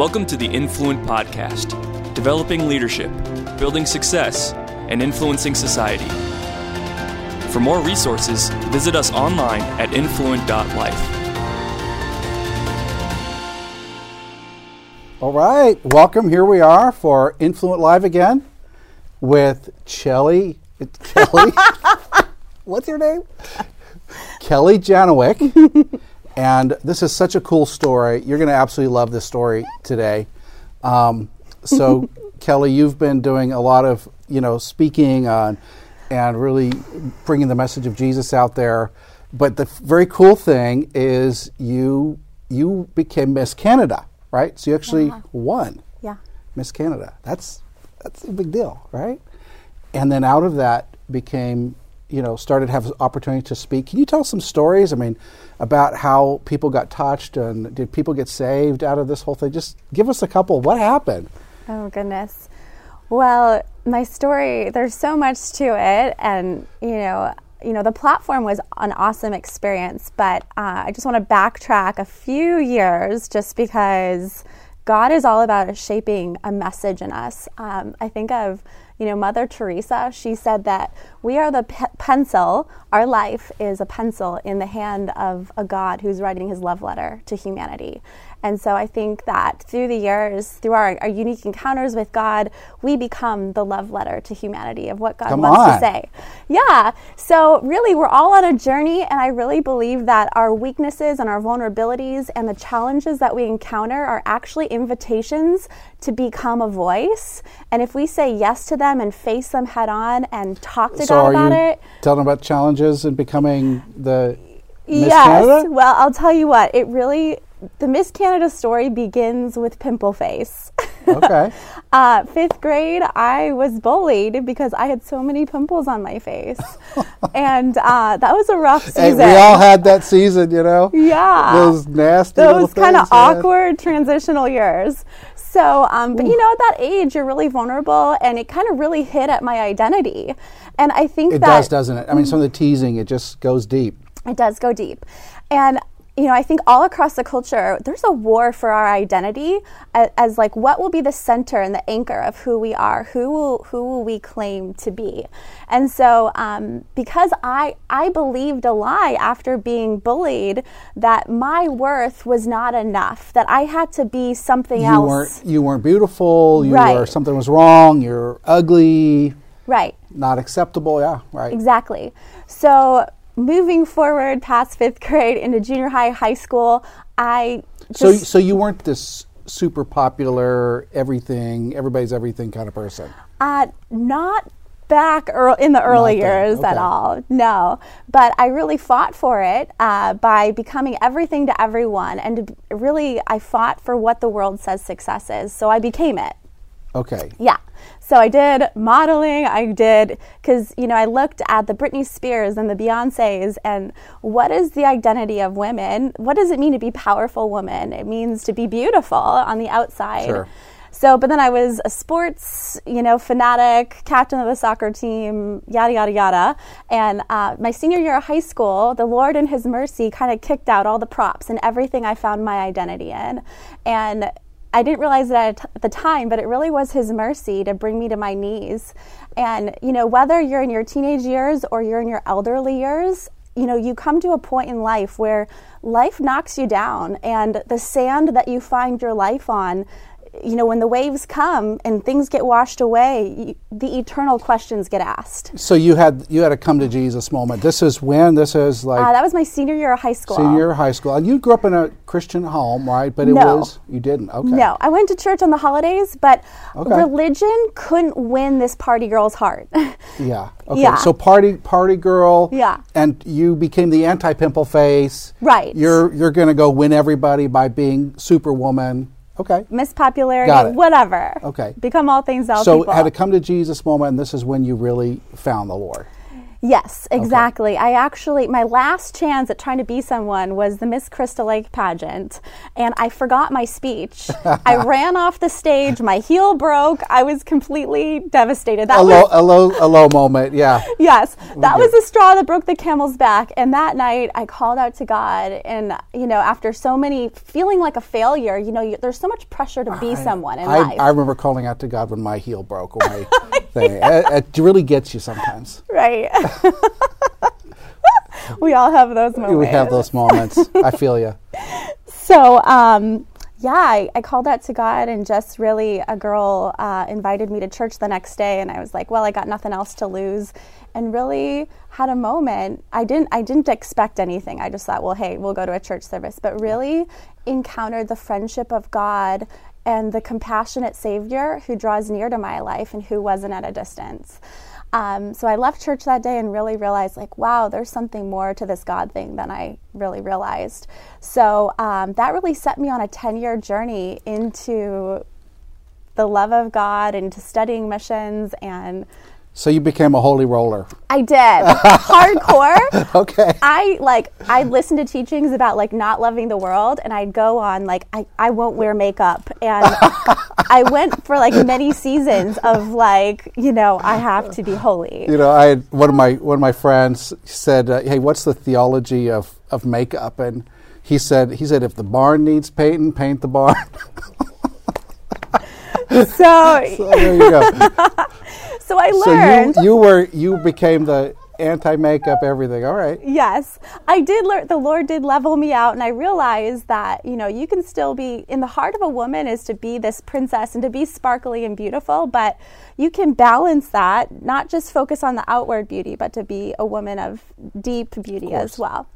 Welcome to the Influent Podcast, developing leadership, building success, and influencing society. For more resources, visit us online at influent.life. All right, welcome. Here we are for Influent Live again with Kelly. Kelly, what's your name? Kelly Janowick. And this is such a cool story. You're going to absolutely love this story today. Um, so, Kelly, you've been doing a lot of you know speaking on and really bringing the message of Jesus out there. But the very cool thing is you you became Miss Canada right? So you actually Yeah. won Yeah. Miss Canada. That's that's a big deal, right? And then out of that became, you know, started to have opportunity to speak. Can you tell some stories? I mean, about how people got touched and did people get saved out of this whole thing? Just give us a couple. What happened? Oh goodness. Well, my story, there's so much to it and you know, you know, the platform was an awesome experience, but uh, I just want to backtrack a few years just because God is all about shaping a message in us. Um, I think of, you know, Mother Teresa. She said that we are the pe- pencil, our life is a pencil in the hand of a God who's writing his love letter to humanity. And so I think that through the years, through our, our unique encounters with God, we become the love letter to humanity of what God Come wants on. to say. Yeah. So really, we're all on a journey, and I really believe that our weaknesses and our vulnerabilities and the challenges that we encounter are actually invitations to become a voice. And if we say yes to them and face them head on and talk to so God about it, them about challenges and becoming the Miss yes. Canada? Well, I'll tell you what, it really, the Miss Canada story begins with pimple face. Okay. Uh, fifth grade, I was bullied because I had so many pimples on my face. and uh, that was a rough hey, season. we all had that season, you know? Yeah. Those nasty Those kind of awkward transitional years. So, um, but you know, at that age, you're really vulnerable, and it kind of really hit at my identity. And I think It that does, doesn't it? I mean, some of the teasing, it just goes deep. it does go deep. And you know, I think all across the culture, there's a war for our identity as, as like what will be the center and the anchor of who we are, who will who will we claim to be, and so um, because I I believed a lie after being bullied that my worth was not enough, that I had to be something You else. weren't you weren't beautiful, you Right. were something was wrong, you're ugly, right. not acceptable. Yeah, right. Exactly. So moving forward past fifth grade into junior high, high school, I just So, so you weren't this super popular, everything, everybody's everything kind of person. Uh, not back ear in the early years at all. No, but I really fought for it uh, by becoming everything to everyone, and to really, I fought for what the world says success is. So I became it. Okay. Yeah. So I did modeling. I did because you know I looked at the Britney Spears and the Beyonces and what is the identity of women? What does it mean to be powerful woman? It means to be beautiful on the outside. Sure. So, but then I was a sports, you know, fanatic, captain of the soccer team, yada yada yada. And uh, my senior year of high school, the Lord in His mercy kind of kicked out all the props and everything I found my identity in, and I didn't realize it at the time, but it really was His mercy to bring me to my knees. And you know, whether you're in your teenage years or you're in your elderly years, you know, you come to a point in life where life knocks you down, and the sand that you find your life on, you know, when the waves come and things get washed away, y the eternal questions get asked. So you had you had a come to Jesus moment. This is when this is like Uh, that was my senior year of high school. senior year of high school, and you grew up in a Christian home, right? But it No. was you didn't. Okay. No, I went to church on the holidays, but Okay. religion couldn't win this party girl's heart. Yeah. Okay. Yeah. So party party girl. Yeah. And you became the anti pimple face. Right. You're you're gonna go win everybody by being superwoman. Okay. Miss popularity, whatever. Okay. Become all things all So people. had a come to Jesus moment, and this is when you really found the Lord. Yes, exactly. I actually, my last chance at trying to be someone was the Miss Crystal Lake pageant, and I forgot my speech. I ran off the stage, my heel broke. I was completely devastated. That A was low, a low, a low moment. Yeah. Yes, that was the straw that broke the camel's back. And that night, I called out to God. And, you know, after so many, feeling like a failure, you know, you, there's so much pressure to be someone in I, life. I remember calling out to God when my heel broke or my thing. It, it really gets you sometimes. right. we all have those moments. We have those moments. I feel you. So, um, yeah, I, I called out to God, and just really, a girl uh, invited me to church the next day, and I was like, "Well, I got nothing else to lose," and really had a moment. I didn't, I didn't expect anything. I just thought, "Well, hey, we'll go to a church service," but really encountered the friendship of God and the compassionate Savior who draws near to my life and who wasn't at a distance. Um, so I left church that day and really realized, like, wow, there's something more to this God thing than I really realized. So um, that really set me on a 10 year journey into the love of God, into studying missions, and So you became a holy roller. I did hardcore. Okay. I like I listened to teachings about like not loving the world and I'd go on like I, I won't wear makeup and I went for like many seasons of like, you know, I have to be holy. You know, I had one of my one of my friends said, uh, "Hey, what's the theology of of makeup?" And he said, "He said if the barn needs painting, paint the barn." So so there you go. So I learned. so you you were you became the anti makeup everything. All right. Yes, I did learn. The Lord did level me out, and I realized that you know you can still be in the heart of a woman is to be this princess and to be sparkly and beautiful, but you can balance that, not just focus on the outward beauty, but to be a woman of deep beauty as well.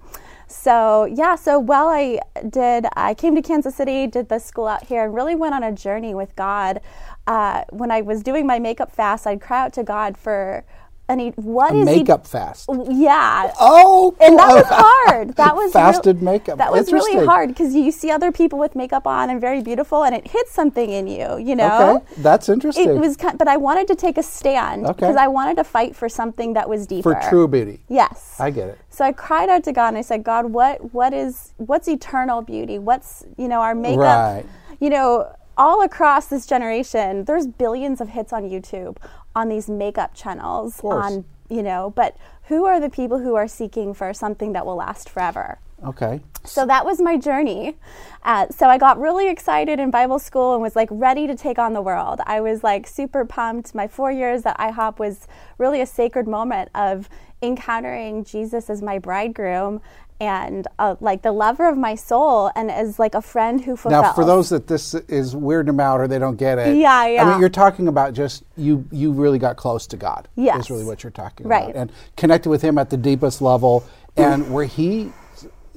So yeah, so while I did, I came to Kansas City, did the school out here, and really went on a journey with God. Uh, when I was doing my makeup fast, I'd cry out to God for. Any, what is he Makeup fast. yeah. Oh, And that was hard. That was real- fasted makeup. That was really hard because you see other people with makeup on and very beautiful, and it hits something in you. You know. Okay, that's interesting. It was, but I wanted to take a stand Okay. because I wanted to fight for something that was deeper. for true beauty. Yes. I get it. So I cried out to God and I said, God, what what is what's eternal beauty? What's you know our makeup? Right. You know, all across this generation, there's billions of hits on YouTube on these makeup channels. On you know, but who are the people who are seeking for something that will last forever? Okay. So that was my journey. Uh, so I got really excited in Bible school and was like ready to take on the world. I was like super pumped. My four years at IHOP was really a sacred moment of encountering Jesus as my bridegroom and uh, like the lover of my soul and as like a friend who fulfills. Now, for those that this is weird them out or they don't get it, Yeah, yeah. I mean, you're talking about just you. You really got close to God. Yes. is really what you're talking Right. about, and connected with Him at the deepest level, and where He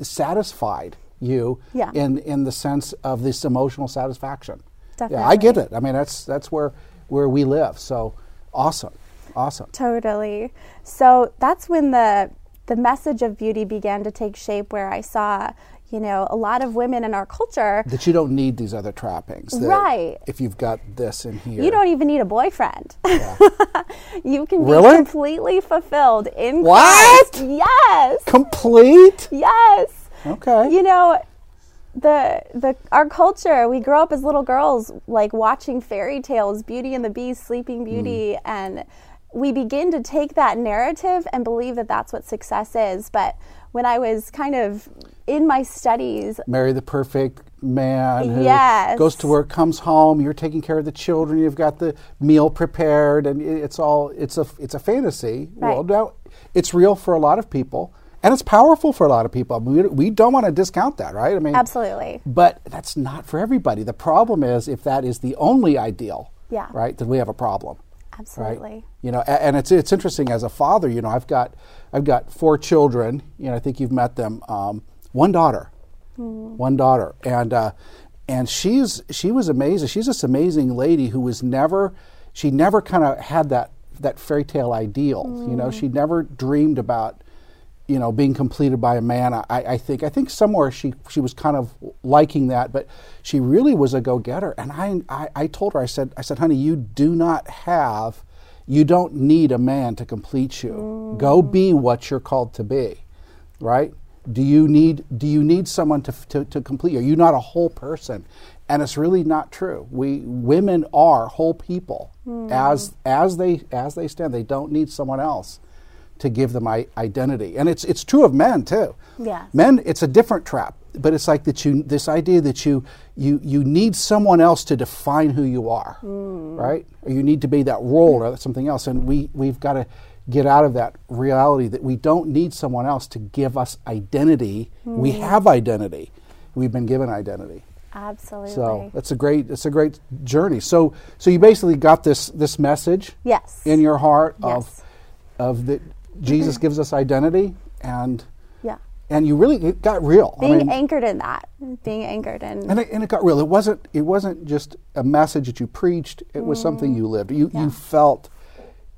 satisfied you Yeah. in in the sense of this emotional satisfaction. Yeah, I get it. I mean, that's that's where where we live. So awesome, awesome. Totally. So that's when the the message of beauty began to take shape where I saw, you know, a lot of women in our culture That you don't need these other trappings. Right. If you've got this in here, You don't even need a boyfriend. you can be Really? completely fulfilled in What? Christ. Yes. complete. Yes. Okay. You know, the the our culture, we grow up as little girls like watching fairy tales, Beauty and the Beast, Sleeping Beauty, Mm. and we begin to take that narrative and believe that that's what success is. But when I was kind of in my studies, marry the perfect man who Yes. goes to work, comes home. You're taking care of the children. You've got the meal prepared, and it's all it's a it's a fantasy Right. world. Now, it's real for a lot of people, and it's powerful for a lot of people. I mean, we, we don't want to discount that, right? I mean, absolutely. But that's not for everybody. The problem is if that is the only ideal, Yeah. right? Then we have a problem Absolutely. right? You know, and it's it's interesting as a father. You know, I've got I've got four children. You know, I think you've met them. Um, one daughter, one daughter, and uh, and she's she was amazing. She's this amazing lady who was never she never kind of had that that fairy tale ideal. You know, she never dreamed about you know being completed by a man. I, I think I think somewhere she she was kind of liking that, but she really was a go getter. And I, I I told her I said I said honey you do not have You don't need a man to complete you. Go mm. be what you're called to be, right? Do you need do you need someone to, to, to complete you? Are you not a whole person? And it's really not true. We women are whole people mm. as as they as they stand. They don't need someone else to give them I- identity. And it's it's true of men too. Yeah. Men, it's a different trap, but it's like that you this idea that you you you need someone else to define who you are, mm. right? Or you need to be that role or something else. And we we've got to get out of that reality that we don't need someone else to give us identity. We mm. have identity. We've been given identity. Absolutely. So it's a great it's a great journey. So so you basically got this this message yes. in your heart Yes. of of that Jesus gives us identity and yeah. and you really it got real. I Being mean, anchored in that. Being anchored in. and it, and it got real. It wasn't it wasn't just a message that you preached. It was something mm. you lived. You you felt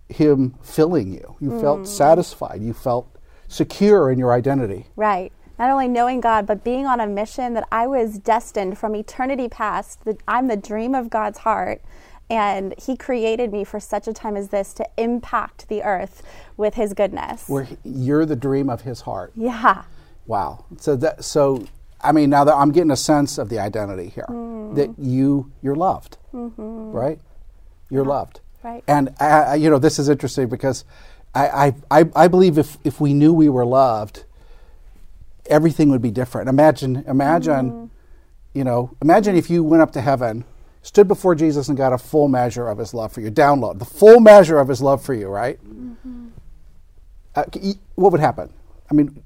him filling you. You felt mm. satisfied. You felt secure in your identity. Right. Not only knowing God, but being on a mission that I was destined from eternity past. That I'm the dream of God's heart. And He created me for such a time as this to impact the earth with His goodness. Where he- you're the dream of his heart. yeah. Wow. So that so I mean now that I'm getting a sense of the identity here mm. that you you're loved, mm-hmm. right? You're loved, Right. And I, I, you know this is interesting because I, I I I believe if if we knew we were loved, everything would be different. Imagine imagine, mm-hmm. you know, imagine if you went up to heaven. Stood before Jesus and got a full measure of his love for you. Download the full measure of his love for you, right? Mm-hmm. Uh, what would happen? I mean,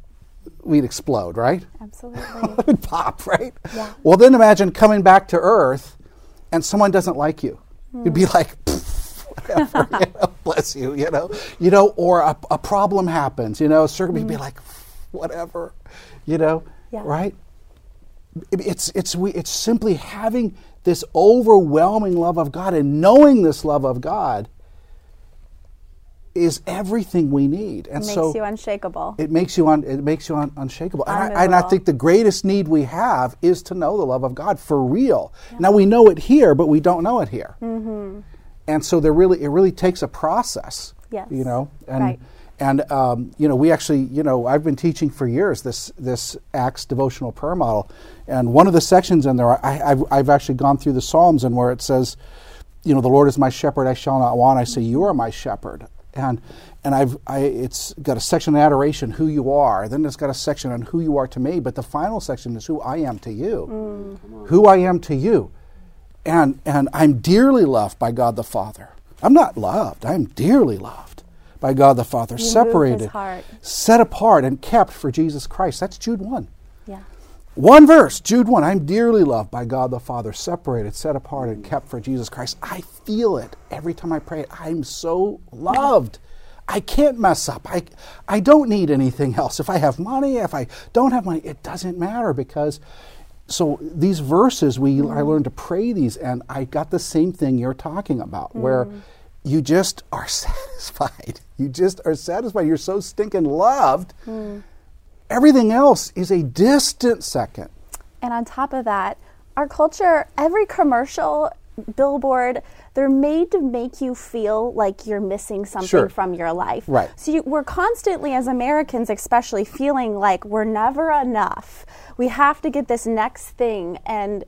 we'd explode, right? Absolutely. Would pop, right? Yeah. Well, then imagine coming back to Earth and someone doesn't like you. You'd be hmm. like, whatever, you know, bless you, you know, you know, or a, a problem happens, you know, circum- you'd be hmm. like, whatever, you know, Yeah. right? It's it's we it's simply having this overwhelming love of God and knowing this love of God is everything we need, and it Makes so you unshakable. it makes you un, it makes you un, unshakable. And I, and I think the greatest need we have is to know the love of God for real. Now we know it here, but we don't know it here. Mm-hmm. And so there really it really takes a process. Yes. You know, and Right. And um, you know we actually you know I've been teaching for years this this Acts devotional prayer model, and one of the sections in there I, I've I've actually gone through the Psalms and where it says, you know, the Lord is my shepherd; I shall not want. I say, you are my shepherd and and I've I, it's got a section on adoration, who you are. Then it's got a section on who you are to me. But the final section is who I am to you, who I am to you, and and I'm dearly loved by God the Father. I'm not loved. I'm dearly loved by God the Father, separated, set apart, and kept for Jesus Christ. That's Jude one. yeah. One verse, Jude 1. I'm dearly loved by God the Father, separated, set apart, and kept for Jesus Christ. I feel it every time I pray. I'm so loved. I can't mess up. I, I don't need anything else. If I have money, if I don't have money, it doesn't matter because. So these verses, we I learned to pray these, and I got the same thing you're talking about, where you just are satisfied. You just are satisfied. You're so stinking loved. Hmm. Everything else is a distant second. And on top of that, our culture, every commercial, billboard, they're made to make you feel like you're missing something Sure. from your life. Right. So you, we're constantly, as Americans especially, feeling like we're never enough. We have to get this next thing. And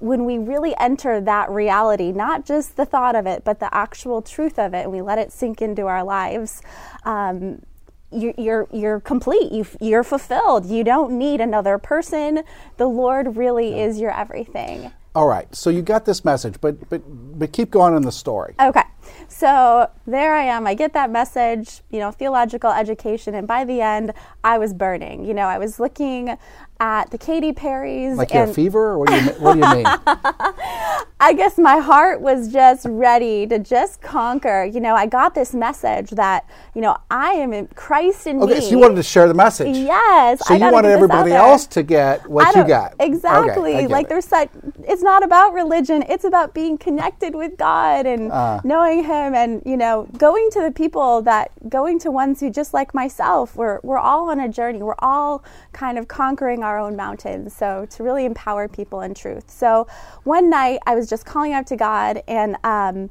when we really enter that reality, not just the thought of it, but the actual truth of it, and we let it sink into our lives, um, you- you're you're complete. You you're fulfilled. You don't need another person. The Lord really is your everything. All right, so you got this message, but but but keep going in the story. Okay, so there I am. I get that message, you know, theological education, and by the end, I was burning. You know, I was looking at the Katy Perry's, Like you have fever, or what do you what do you mean? I guess my heart was just ready to just conquer. You know, I got this message that you know I am in Christ in Okay, me. so you wanted to share the message. Yes, So I you wanted get this out everybody else to get what you got. Exactly. Get like it. there's such it's not about religion, it's about being connected with God and Ah. knowing him and you know, going to the people that going to ones who just like myself, we're we're all on a journey. We're all kind of conquering our own mountains. So to really empower people in truth. So one night I was just calling out to God and um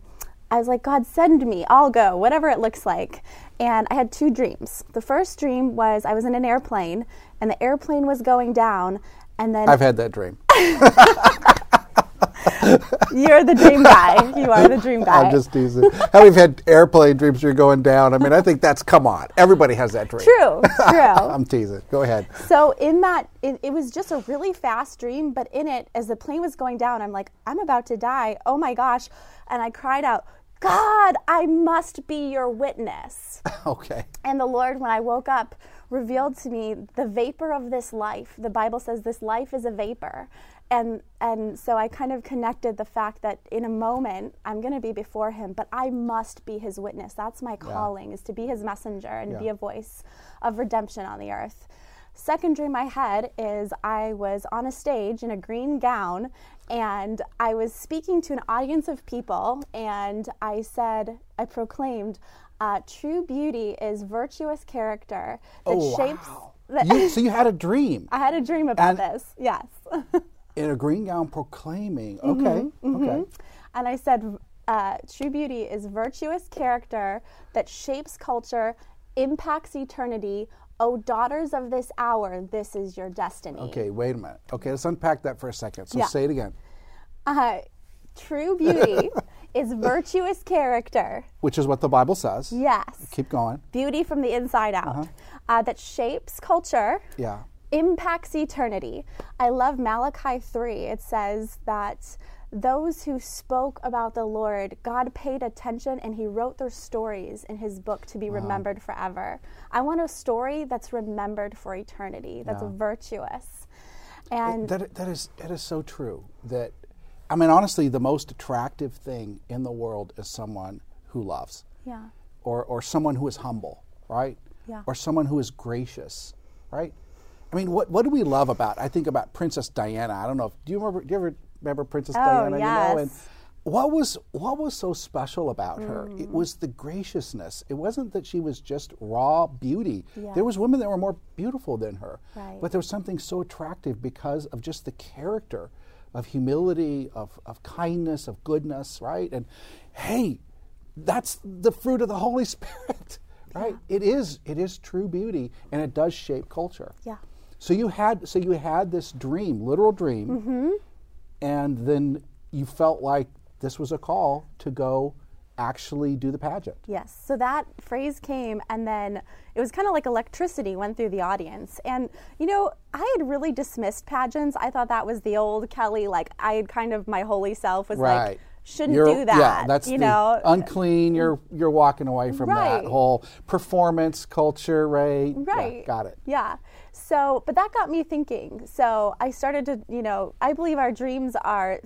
I was like, God, send me, I'll go, whatever it looks like. And I had two dreams. The first dream was I was in an airplane and the airplane was going down. And then I've had that dream. you're the dream guy. You are the dream guy. I'm just teasing. How we've had airplane dreams you're going down. I mean, I think that's come on. Everybody has that dream. True, true. I'm teasing. Go ahead. So in that, it, it was just a really fast dream. But in it, as the plane was going down, I'm like, I'm about to die. Oh my gosh! And I cried out, God, I must be your witness. Okay. And the Lord, when I woke up, revealed to me the vapor of this life. The Bible says this life is a vapor. And, and so I kind of connected the fact that in a moment I'm going to be before him, but I must be his witness. That's my calling, is to be his messenger and Yeah. be a voice of redemption on the earth. Second dream I had is I was on a stage in a green gown and I was speaking to an audience of people and I said, I proclaimed, uh, true beauty is virtuous character that Oh, shapes. wow. That You, so you had a dream I had a dream about And- this, yes. in a green gown proclaiming. Mm-hmm, Okay. Okay. and I said, uh, true beauty is virtuous character that shapes culture, impacts eternity. Oh, daughters of this hour, this is your destiny. Okay, wait a minute. Okay, let's unpack that for a second. So Yeah. say it again, Uh, true beauty is virtuous character. which is what the Bible says. Yes. Keep going. Beauty from the inside out Uh-huh. uh, that shapes culture, Yeah. Impacts eternity. I love Malachi 3. It says that those who spoke about the Lord, God paid attention and he wrote their stories in his book to be remembered forever. I want a story that's remembered for eternity, that's Yeah. virtuous. And That, that is that is so true. That I mean, honestly, the most attractive thing in the world is someone who loves, yeah, or or someone who is humble, right? Yeah. Or someone who is gracious, right? I mean, what what do we love about? I think about Princess Diana. I don't know. if Do you remember? Do you ever remember Princess Oh, Diana? You know, and what was what was so special about her? Mm. It was the graciousness. It wasn't that she was just raw beauty. Yeah. There was women that were more beautiful than her, Right. but there was something so attractive because of just the character of humility, of, of kindness, of goodness, right? And hey, that's the fruit of the Holy Spirit, right? It is it is true beauty, and it does shape culture. yeah. So you had so you had this dream, literal dream, Mm-hmm. and then you felt like this was a call to go actually do the pageant. Yes. So that phrase came, and then it was kind of like electricity went through the audience. And, you know, I had really dismissed pageants. I thought that was the old Kelly, like, I had kind of my holy self was Right. like, shouldn't You're- do that. Yeah, that's you know, unclean. You're you're walking away from Right. that whole performance culture, right? Yeah, Right. got it. Yeah. So, but that got me thinking. So I started to, you know, I believe our dreams are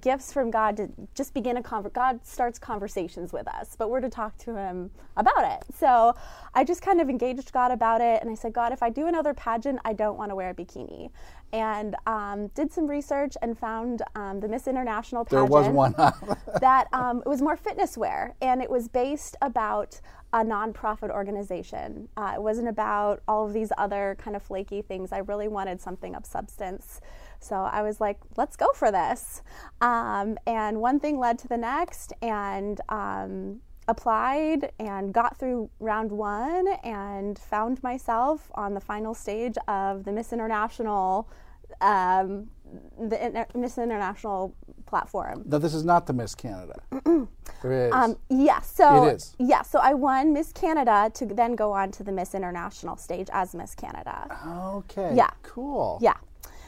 gifts from God to just begin a conver- God starts conversations with us, but we're to talk to Him about it. So I just kind of engaged God about it, and I said, God, if I do another pageant, I don't want to wear a bikini. And um, did some research and found um, the Miss International pageant. There was one. that um, it was more fitness wear and it was based about a nonprofit organization. Uh, it wasn't about all of these other kind of flaky things. I really wanted something of substance. So I was like, let's go for this. Um, and one thing led to the next, and um, applied and got through round one and found myself on the final stage of the Miss International. Um, the Inter- Miss International platform. no, this is not the Miss Canada. there is. Um, yeah, so It is. yeah, so I won Miss Canada to then go on to the Miss International stage as Miss Canada. okay. yeah. Cool. Yeah.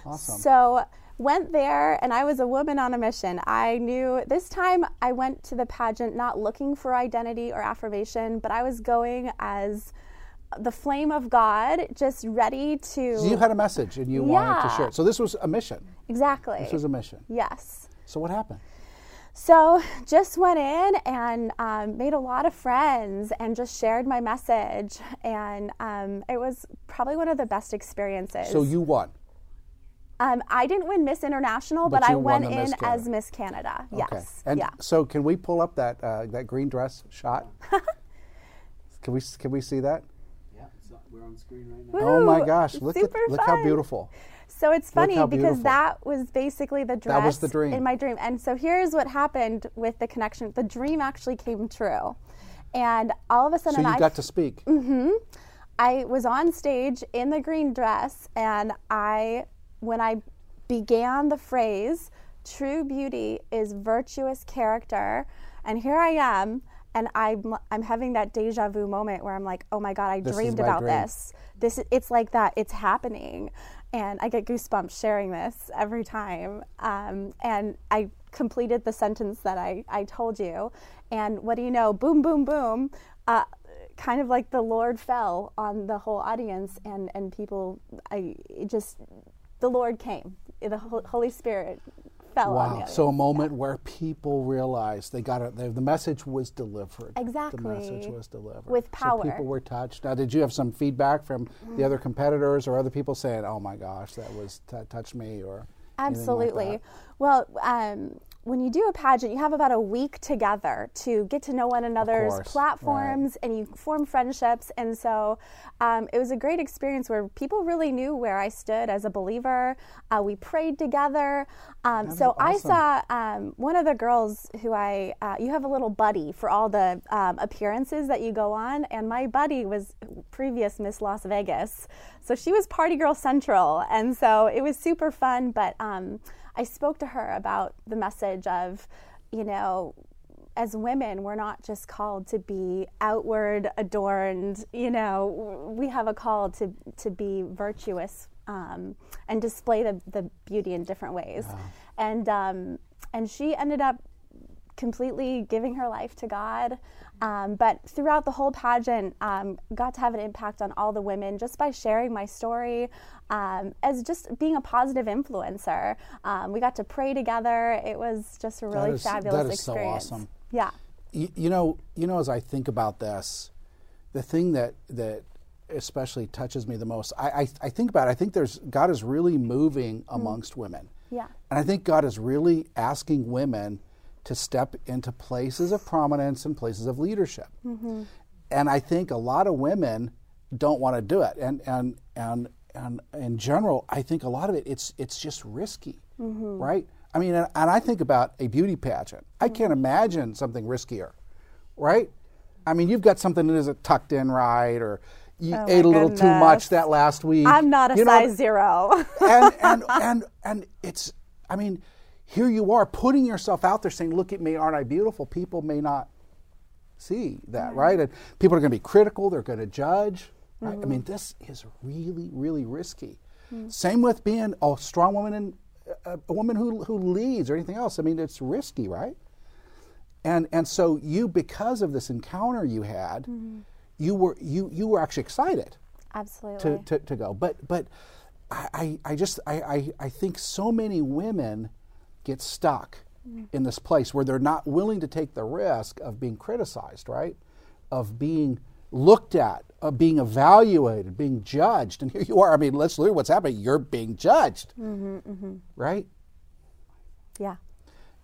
Awesome. So went there and I was a woman on a mission. I knew this time I went to the pageant not looking for identity or affirmation, but I was going as the flame of God, just ready to So you had a message and you wanted to share it. So this was a mission. exactly. This was a mission. yes. So what happened? So just went in and um, made a lot of friends and just shared my message, and um, it was probably one of the best experiences. So you won. um, I didn't win Miss International, But but, I went in Miss as Miss Canada. Okay. Yes. And yeah. so can we pull up that uh, that green dress shot? can we can we see that? Yeah, it's on- we're on screen right now. Oh my gosh! Look at Super look how beautiful. So it's funny because beautiful. that was basically the dress that was the dream. in my dream. And so here's what happened with the connection. The dream actually came true. And all of a sudden, So sudden you I got to speak. Mm-hmm. I was on stage in the green dress, and I, when I began the phrase, true beauty is virtuous character, and here I am, and I'm, I'm having that deja vu moment where I'm like, oh my God, I This dreamed about dream. this. This, it's like that, it's happening. And I get goosebumps sharing this every time. Um, and I completed the sentence that I, I told you. And what do you know? Boom, boom, boom. Uh, kind of like the Lord fell on the whole audience, and and people, I it just the Lord came, the Holy Spirit fell on the Wow. audience. So a moment where people realized they got it. The, the message was delivered. Exactly. The message was delivered With power. So people were touched. Now, did you have some feedback from the other competitors or other people saying, "Oh my gosh, that was that touched me," or like Absolutely. that? well, um, when you do a pageant, you have about a week together to get to know one another's course, platforms and you form friendships. And so um, it was a great experience where people really knew where I stood as a believer. Uh, we prayed together. Um, so I saw um, one of the girls who I, uh, you have a little buddy for all the um, appearances that you go on. And my buddy was previous Miss Las Vegas. So she was Party Girl Central. And so it was super fun. But um, I spoke to her about the message of, you know, as women, we're not just called to be outward adorned. You know, we have a call to to be virtuous um, and display the, the beauty in different ways. And um, and she ended up completely giving her life to God. Um, but throughout the whole pageant, um, got to have an impact on all the women just by sharing my story um, as just being a positive influencer. Um, we got to pray together. It was just a really is- fabulous that is so experience. awesome. Yeah. you, you know, you know, as I think about this, the thing that that especially touches me the most, I, I, I think about. It, I think there's God is really moving amongst women, Yeah. and I think God is really asking women to step into places of prominence and places of leadership. Mm-hmm. And I think a lot of women don't want to do it, and and and and in general, I think a lot of it it's it's just risky, mm-hmm. right? I mean, and, and I think about a beauty pageant. I mm-hmm. can't imagine something riskier, right? I mean, you've got something that isn't tucked in right, or you Oh, ate a little too much that last week. I'm not a You know, size zero. and and and and it's I mean, here you are putting yourself out there saying, "Look at me, aren't I beautiful?" People may not see that, right? And people are going to be critical. They're going to judge. Right? I mean, mm-hmm. this is really, really risky. Hmm. Same with being a strong woman and a, a woman who who leads or anything else. I mean, it's risky, right? And and so you, because of this encounter you had, mm-hmm. you were you you were actually excited Absolutely. to, to, to go. But but I, I, I just I, I, I think so many women get stuck in this place where they're not willing to take the risk of being criticized, right? Of being looked at, of being evaluated, being judged. And here you are. I mean, let's look at what's happening. You're being judged, mm-hmm, mm-hmm. right? yeah.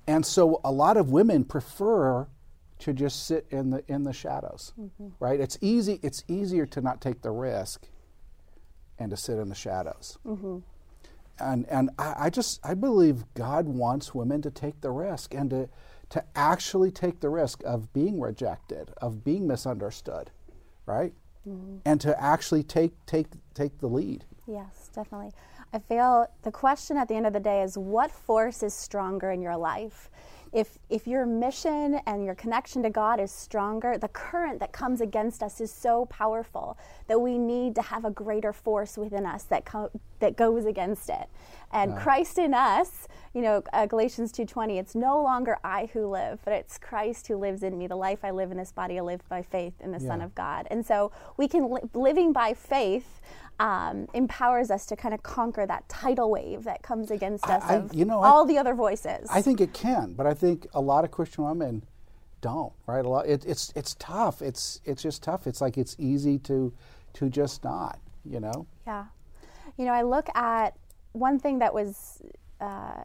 And so a lot of women prefer to just sit in the in the shadows, mm-hmm. right? It's easy. It's easier to not take the risk and to sit in the shadows. And and I, I just I believe God wants women to take the risk and to to actually take the risk of being rejected, of being misunderstood, right? Mm-hmm. And to actually take take take the lead. Yes, definitely. I feel the question at the end of the day is what force is stronger in your life? If if your mission and your connection to God is stronger, the current that comes against us is so powerful that we need to have a greater force within us that co- that goes against it. And Christ in us, you know, uh, Galatians 2:20, it's no longer I who live, but it's Christ who lives in me. The life I live in this body I live by faith in the Son of God. And so we can li- living by faith um, empowers us to kind of conquer that tidal wave that comes against us I- of you know, I- all the other voices. I think it can, but I think a lot of Christian women don't. Right? A lot. It, it's it's tough. It's it's just tough. It's like it's easy to to just not. You know. yeah. You know, I look at one thing that was uh,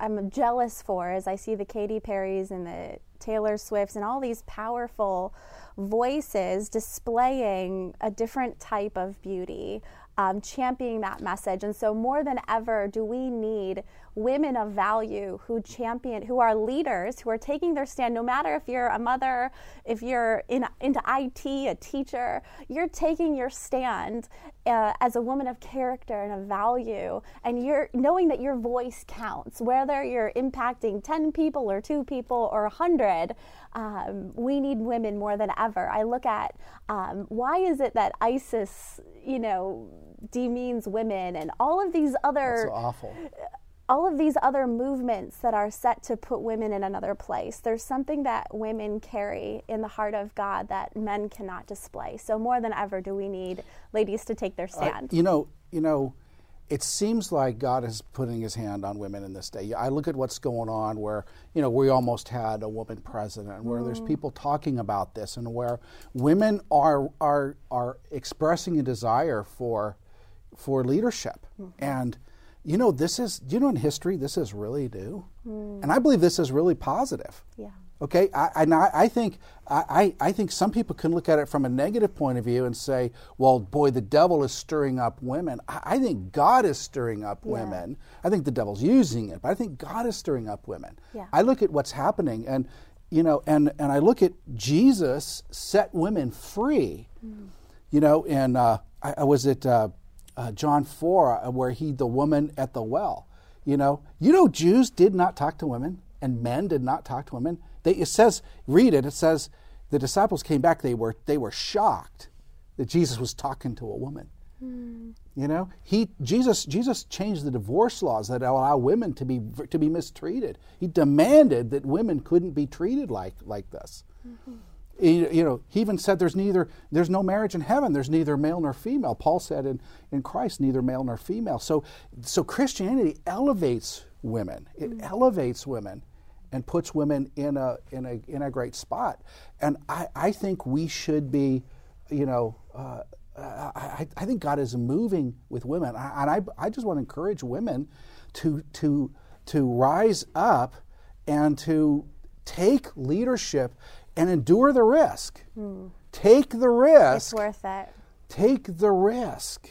I'm jealous for is I see the Katy Perrys and the Taylor Swifts and all these powerful voices displaying a different type of beauty. um, championing that message. And so, more than ever, do we need women of value who champion, who are leaders, who are taking their stand. No matter if you're a mother, if you're in, into IT, a teacher, you're taking your stand uh, as a woman of character and of value, and you're knowing that your voice counts, whether you're impacting 10 people or two people or 100. Um, we need women more than ever. I look at um, why is it that ISIS, you know, demeans women and all of these other awful all of these other movements that are set to put women in another place. There's something that women carry in the heart of God that men cannot display. So more than ever do we need ladies to take their stand. Uh, you know, you know, it seems like God is putting his hand on women in this day. I look at what's going on where, you know, we almost had a woman president, where mm. there's people talking about this and where women are are are expressing a desire for for leadership. Mm-hmm. And you know, this is, you know, in history, this is really new. Mm. And I believe this is really positive. Yeah. Okay, I, I, I think I, I think some people can look at it from a negative point of view and say, "Well, boy, the devil is stirring up women." I, I think God is stirring up yeah. women. I think the devil's using it, but I think God is stirring up women. Yeah. I look at what's happening, and you know, and and I look at Jesus set women free. Mm. You know, and uh, I, I was at. Uh, uh, John 4, uh, where he, the woman at the well. You know, you know, Jews did not talk to women, and men did not talk to women. They, it says, read it. It says the disciples came back. They were they were shocked that Jesus was talking to a woman. Mm. You know, he Jesus Jesus changed the divorce laws that allow women to be to be mistreated. He demanded that women couldn't be treated like like this. Mm-hmm you know, he even said there's neither there's no marriage in heaven. There's neither male nor female. Paul said in, in Christ, neither male nor female. So so Christianity elevates women. It mm. elevates women and puts women in a in a in a great spot. And I, I think we should be, you know, uh, I, I think God is moving with women, and I, I just want to encourage women to to to rise up and to take leadership and endure the risk. Mm. Take the risk. It's worth it. Take the risk.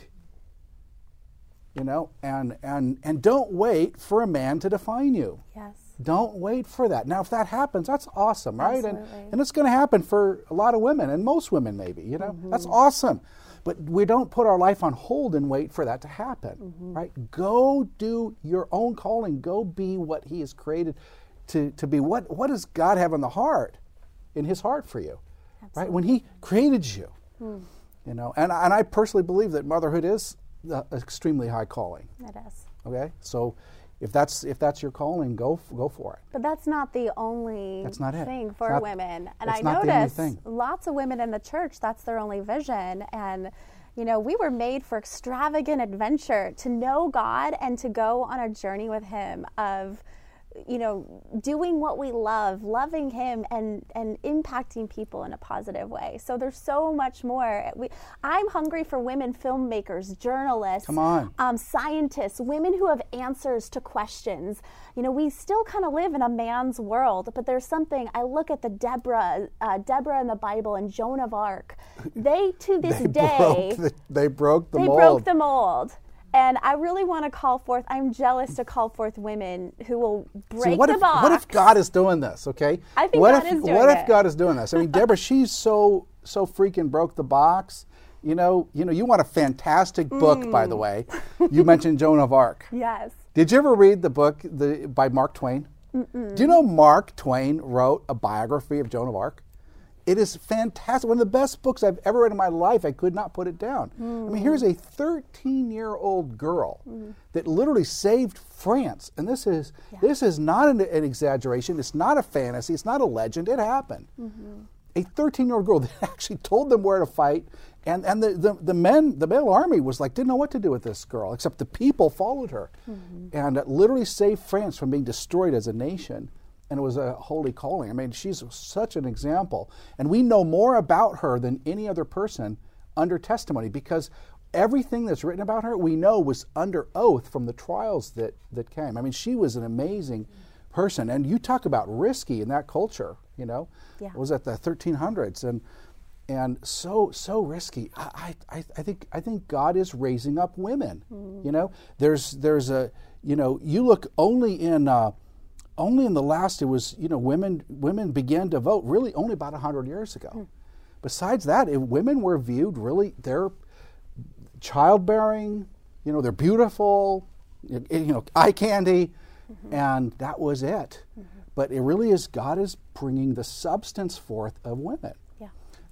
You know, and and and don't wait for a man to define you. Yes. Don't wait for that. Now, if that happens, that's awesome, right? Absolutely. And and it's going to happen for a lot of women and most women, maybe. You know, mm-hmm. that's awesome. But we don't put our life on hold and wait for that to happen, mm-hmm. right? Go do your own calling. Go be what He has created to, to be. What what does God have in the heart? In His heart for you, Absolutely. right? When He created you, hmm. you know. And and I personally believe that motherhood is an extremely high calling. It is. Okay, so if that's if that's your calling, go go for it. But that's not the only that's not it. thing for not, women. And I notice lots of women in the church that's their only vision and you know, we were made for extravagant adventure, to know God and to go on a journey with him of you know, doing what we love, loving Him, and and impacting people in a positive way. So there's so much more. We, I'm hungry for women filmmakers, journalists, come on, um, scientists, women who have answers to questions. You know, we still kind of live in a man's world, but there's something. I look at the Deborah, uh, Deborah in the Bible, and Joan of Arc. They to this they day, broke the, they broke the they mold. broke the mold. And I really want to call forth, I'm jealous to call forth women who will break so what the if, box. What if God is doing this, okay? I think what God if, is doing What it. if God is doing this? I mean, Deborah, she's so so freaking broke the box. You know, you know, you want a fantastic book, mm. by the mm. way. You mentioned Joan of Arc. Yes. Did you ever read the book the, by Mark Twain? Mm-mm. Do you know Mark Twain wrote a biography of Joan of Arc? It is fantastic. One of the best books I've ever read in my life. I could not put it down. Mm. I mean, here's a 13 year old girl mm. that literally saved France. And this is, yeah. this is not an, an, exaggeration. It's not a fantasy. It's not a legend. It happened. Mm-hmm. A 13 year old girl that actually told them where to fight. And, and the, the, the, men, the male army was like, didn't know what to do with this girl, except the people followed her. Mm-hmm. And literally saved France from being destroyed as a nation and it was a holy calling. I mean, she's such an example. And we know more about her than any other person under testimony because everything that's written about her, we know was under oath from the trials that, that came. I mean, she was an amazing person. And you talk about risky in that culture, you know. Yeah. It was at the 1300s. And, and so so risky. I, I, I think I think God is raising up women. You know, there's there's a you know you look only in uh, only in the last it was you know women women began to vote really only about hundred years ago. Hmm. Besides that, it, women were viewed really they're childbearing. You know, they're beautiful. You you know, eye candy, mm-hmm. and that was it. Mm-hmm. But it really is God is bringing the substance forth of women.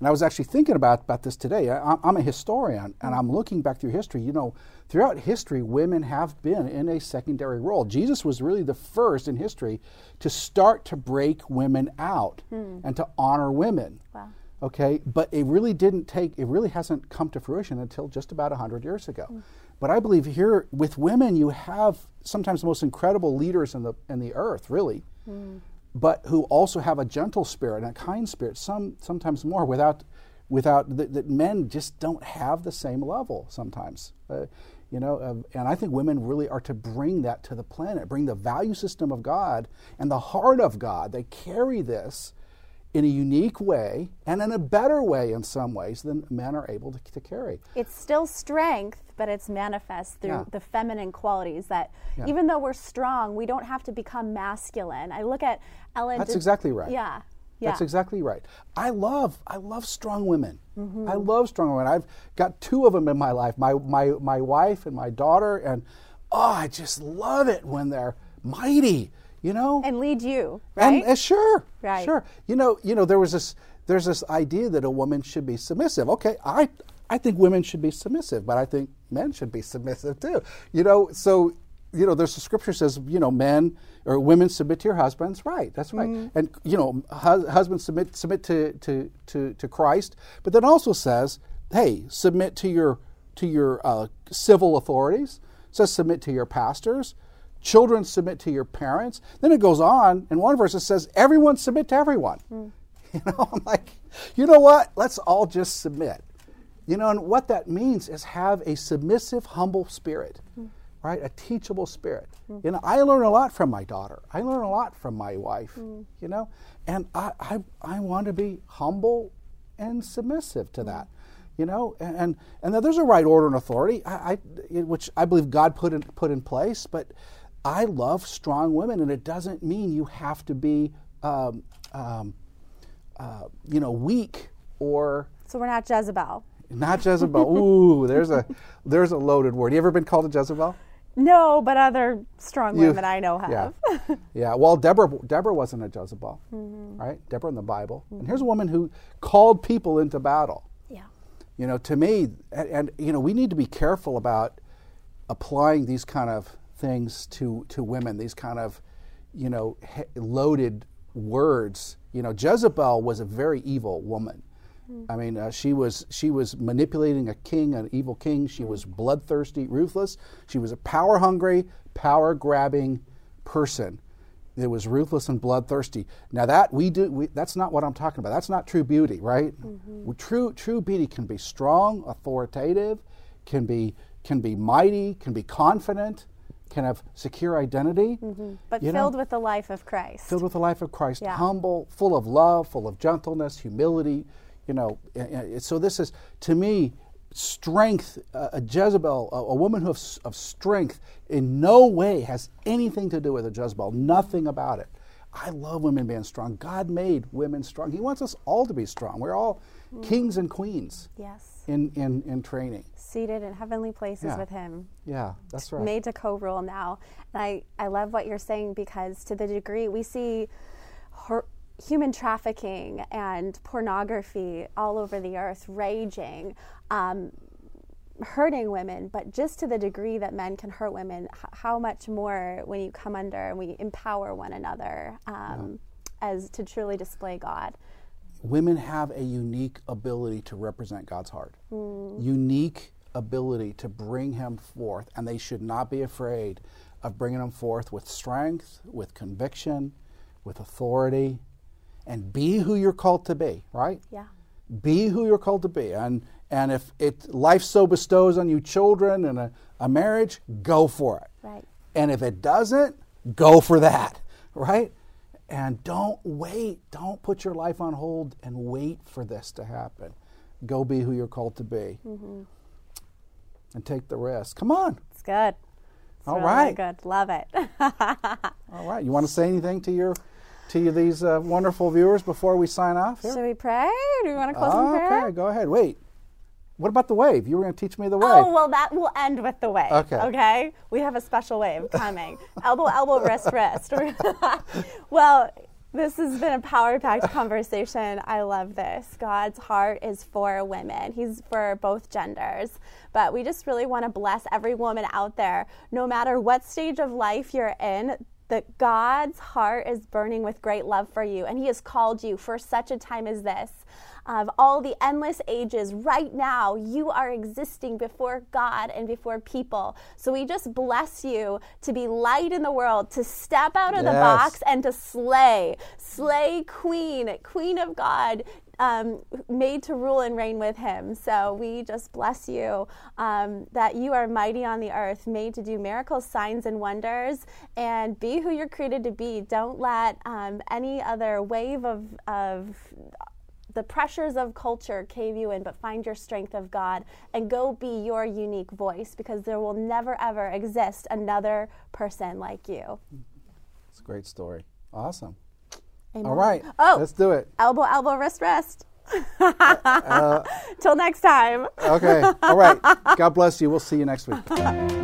And I was actually thinking about, about this today. I, I'm a historian, and I'm looking back through history. You know, throughout history, women have been in a secondary role. Jesus was really the first in history to start to break women out hmm. and to honor women. Wow. Okay, but it really didn't take. It really hasn't come to fruition until just about hundred years ago. Hmm. But I believe here with women, you have sometimes the most incredible leaders in the in the earth, really hmm. But who also have a gentle spirit and a kind spirit, some sometimes more without without that, that men just don't have the same level sometimes. Uh, you know, uh, and I think women really are to bring that to the planet, bring the value system of God and the heart of God. They carry this in a unique way and in a better way in some ways than men are able to, to carry. It's still strength, but it's manifest through Yeah. the feminine qualities that Yeah. even though we're strong, we don't have to become masculine. I look at Ellen. That's De- exactly right. Yeah. Yeah. That's exactly right. I love I love strong women. Mm-hmm. I love strong women. I've got two of them in my life. My my my wife and my daughter and oh, I just love it when they're mighty, you know? and lead you, And uh, sure, Right. sure. You know, you know, there was this, there's this idea that a woman should be submissive. Okay, I, I think women should be submissive, but I think men should be submissive too. You know, so you know, there's the scripture says, you know, men or women submit to your husbands. Right, that's right. Mm-hmm. And you know, hu- husbands submit submit to, to to to Christ, but then also says, hey, submit to your to your uh, civil authorities. It says submit to your pastors. Children submit to your parents. Then it goes on, and one verse it says, everyone submit to everyone. Hmm. You know, I'm like, you know what? Let's all just submit. You know, and what that means is have a submissive, humble spirit, hmm. right? A teachable spirit. Hmm. You know, I learn a lot from my daughter. I learn a lot from my wife. You know, and I, I, I want to be humble and submissive to that. You know, and and, and there's a right order and authority, I, I, which I believe God put in put in place. But I love strong women, and it doesn't mean you have to be, um, um, uh, you know, weak or so we're not Jezebel. not Jezebel. Ooh, there's a there's a loaded word. You ever been called a Jezebel? No, but other strong You- women I know have. yeah. Well, Deborah Deborah wasn't a Jezebel, right? Deborah in the Bible. And here's a woman who called people into battle. yeah. You know, to me, and, and you know, we need to be careful about applying these kind of things to to women. These kind of, you know, he- loaded words. You know, Jezebel was a very evil woman. Hmm. I mean, uh, she was she was manipulating a king, an evil king. She was hmm. bloodthirsty, ruthless. She was a power hungry, power grabbing person that was ruthless and bloodthirsty. Now that we do, we, that's not what I'm talking about. That's not true beauty, right? Mm-hmm. True true beauty can be strong, authoritative, can be can be mighty, can be confident, can have secure identity. But you know? filled with the life of Christ. filled with the life of Christ, Yeah. humble, full of love, full of gentleness, humility. You know, and- and so this is to me strength. Uh, a Jezebel, a, a woman who of, of strength, in no way has anything to do with a Jezebel. Nothing about it. I love women being strong. God made women strong. He wants us all to be strong. We're all kings and queens yes. In, in, in training. Seated in heavenly places Yeah. with Him. Yeah, that's right. made to co-rule now. And I, I love what you're saying because to the degree we see hor- human trafficking and pornography all over the earth raging, um, hurting women, but just to the degree that men can hurt women, h- how much more when you come under and we empower one another um, as to truly display God. Women have a unique ability to represent God's heart. Hmm. Unique ability to bring Him forth, and they should not be afraid of bringing Him forth with strength, with conviction, with authority, and be who you're called to be. Right? Yeah. Be who you're called to be, and and if it life so bestows on you children and a, a marriage, go for it. Right. And if it doesn't, go for that, right? And don't wait. Don't put your life on hold and wait for this to happen. go be who you're called to be. And take the risk. Come on. It's good. It's All really right. good. Love it. All right. You want to say anything to your to you, these uh, wonderful viewers before we sign off? Here? Should we pray? Or Do we want to close in prayer? Okay. Go ahead. Wait. What about the wave? You were going to teach me the oh, wave. Oh, well, that will end with the wave. Okay. Okay. We have a special wave coming. elbow, elbow, wrist, wrist. well, this has been a power packed conversation. I love this. God's heart is for women, He's for both genders. But we just really want to bless every woman out there, no matter what stage of life you're in. That God's heart is burning with great love for you, and He has called you for such a time as this of all the endless ages, right now, you are existing before God and before people. So we just bless you to be light in the world, to step out of the box and to slay. Slay Queen, Queen of God. Um, made to rule and reign with him. So we just bless you um, that you are mighty on the earth, made to do miracles, signs, and wonders, and be who you're created to be. Don't let um, any other wave of, of the pressures of culture cave you in, but find your strength of God and go be your unique voice because there will never ever exist another person like you. It's a great story. Awesome. Amen. All right. Oh. Let's do it. Elbow, elbow, wrist, wrist. Uh, uh, Till next time. Okay. All right. God bless you. We'll see you next week.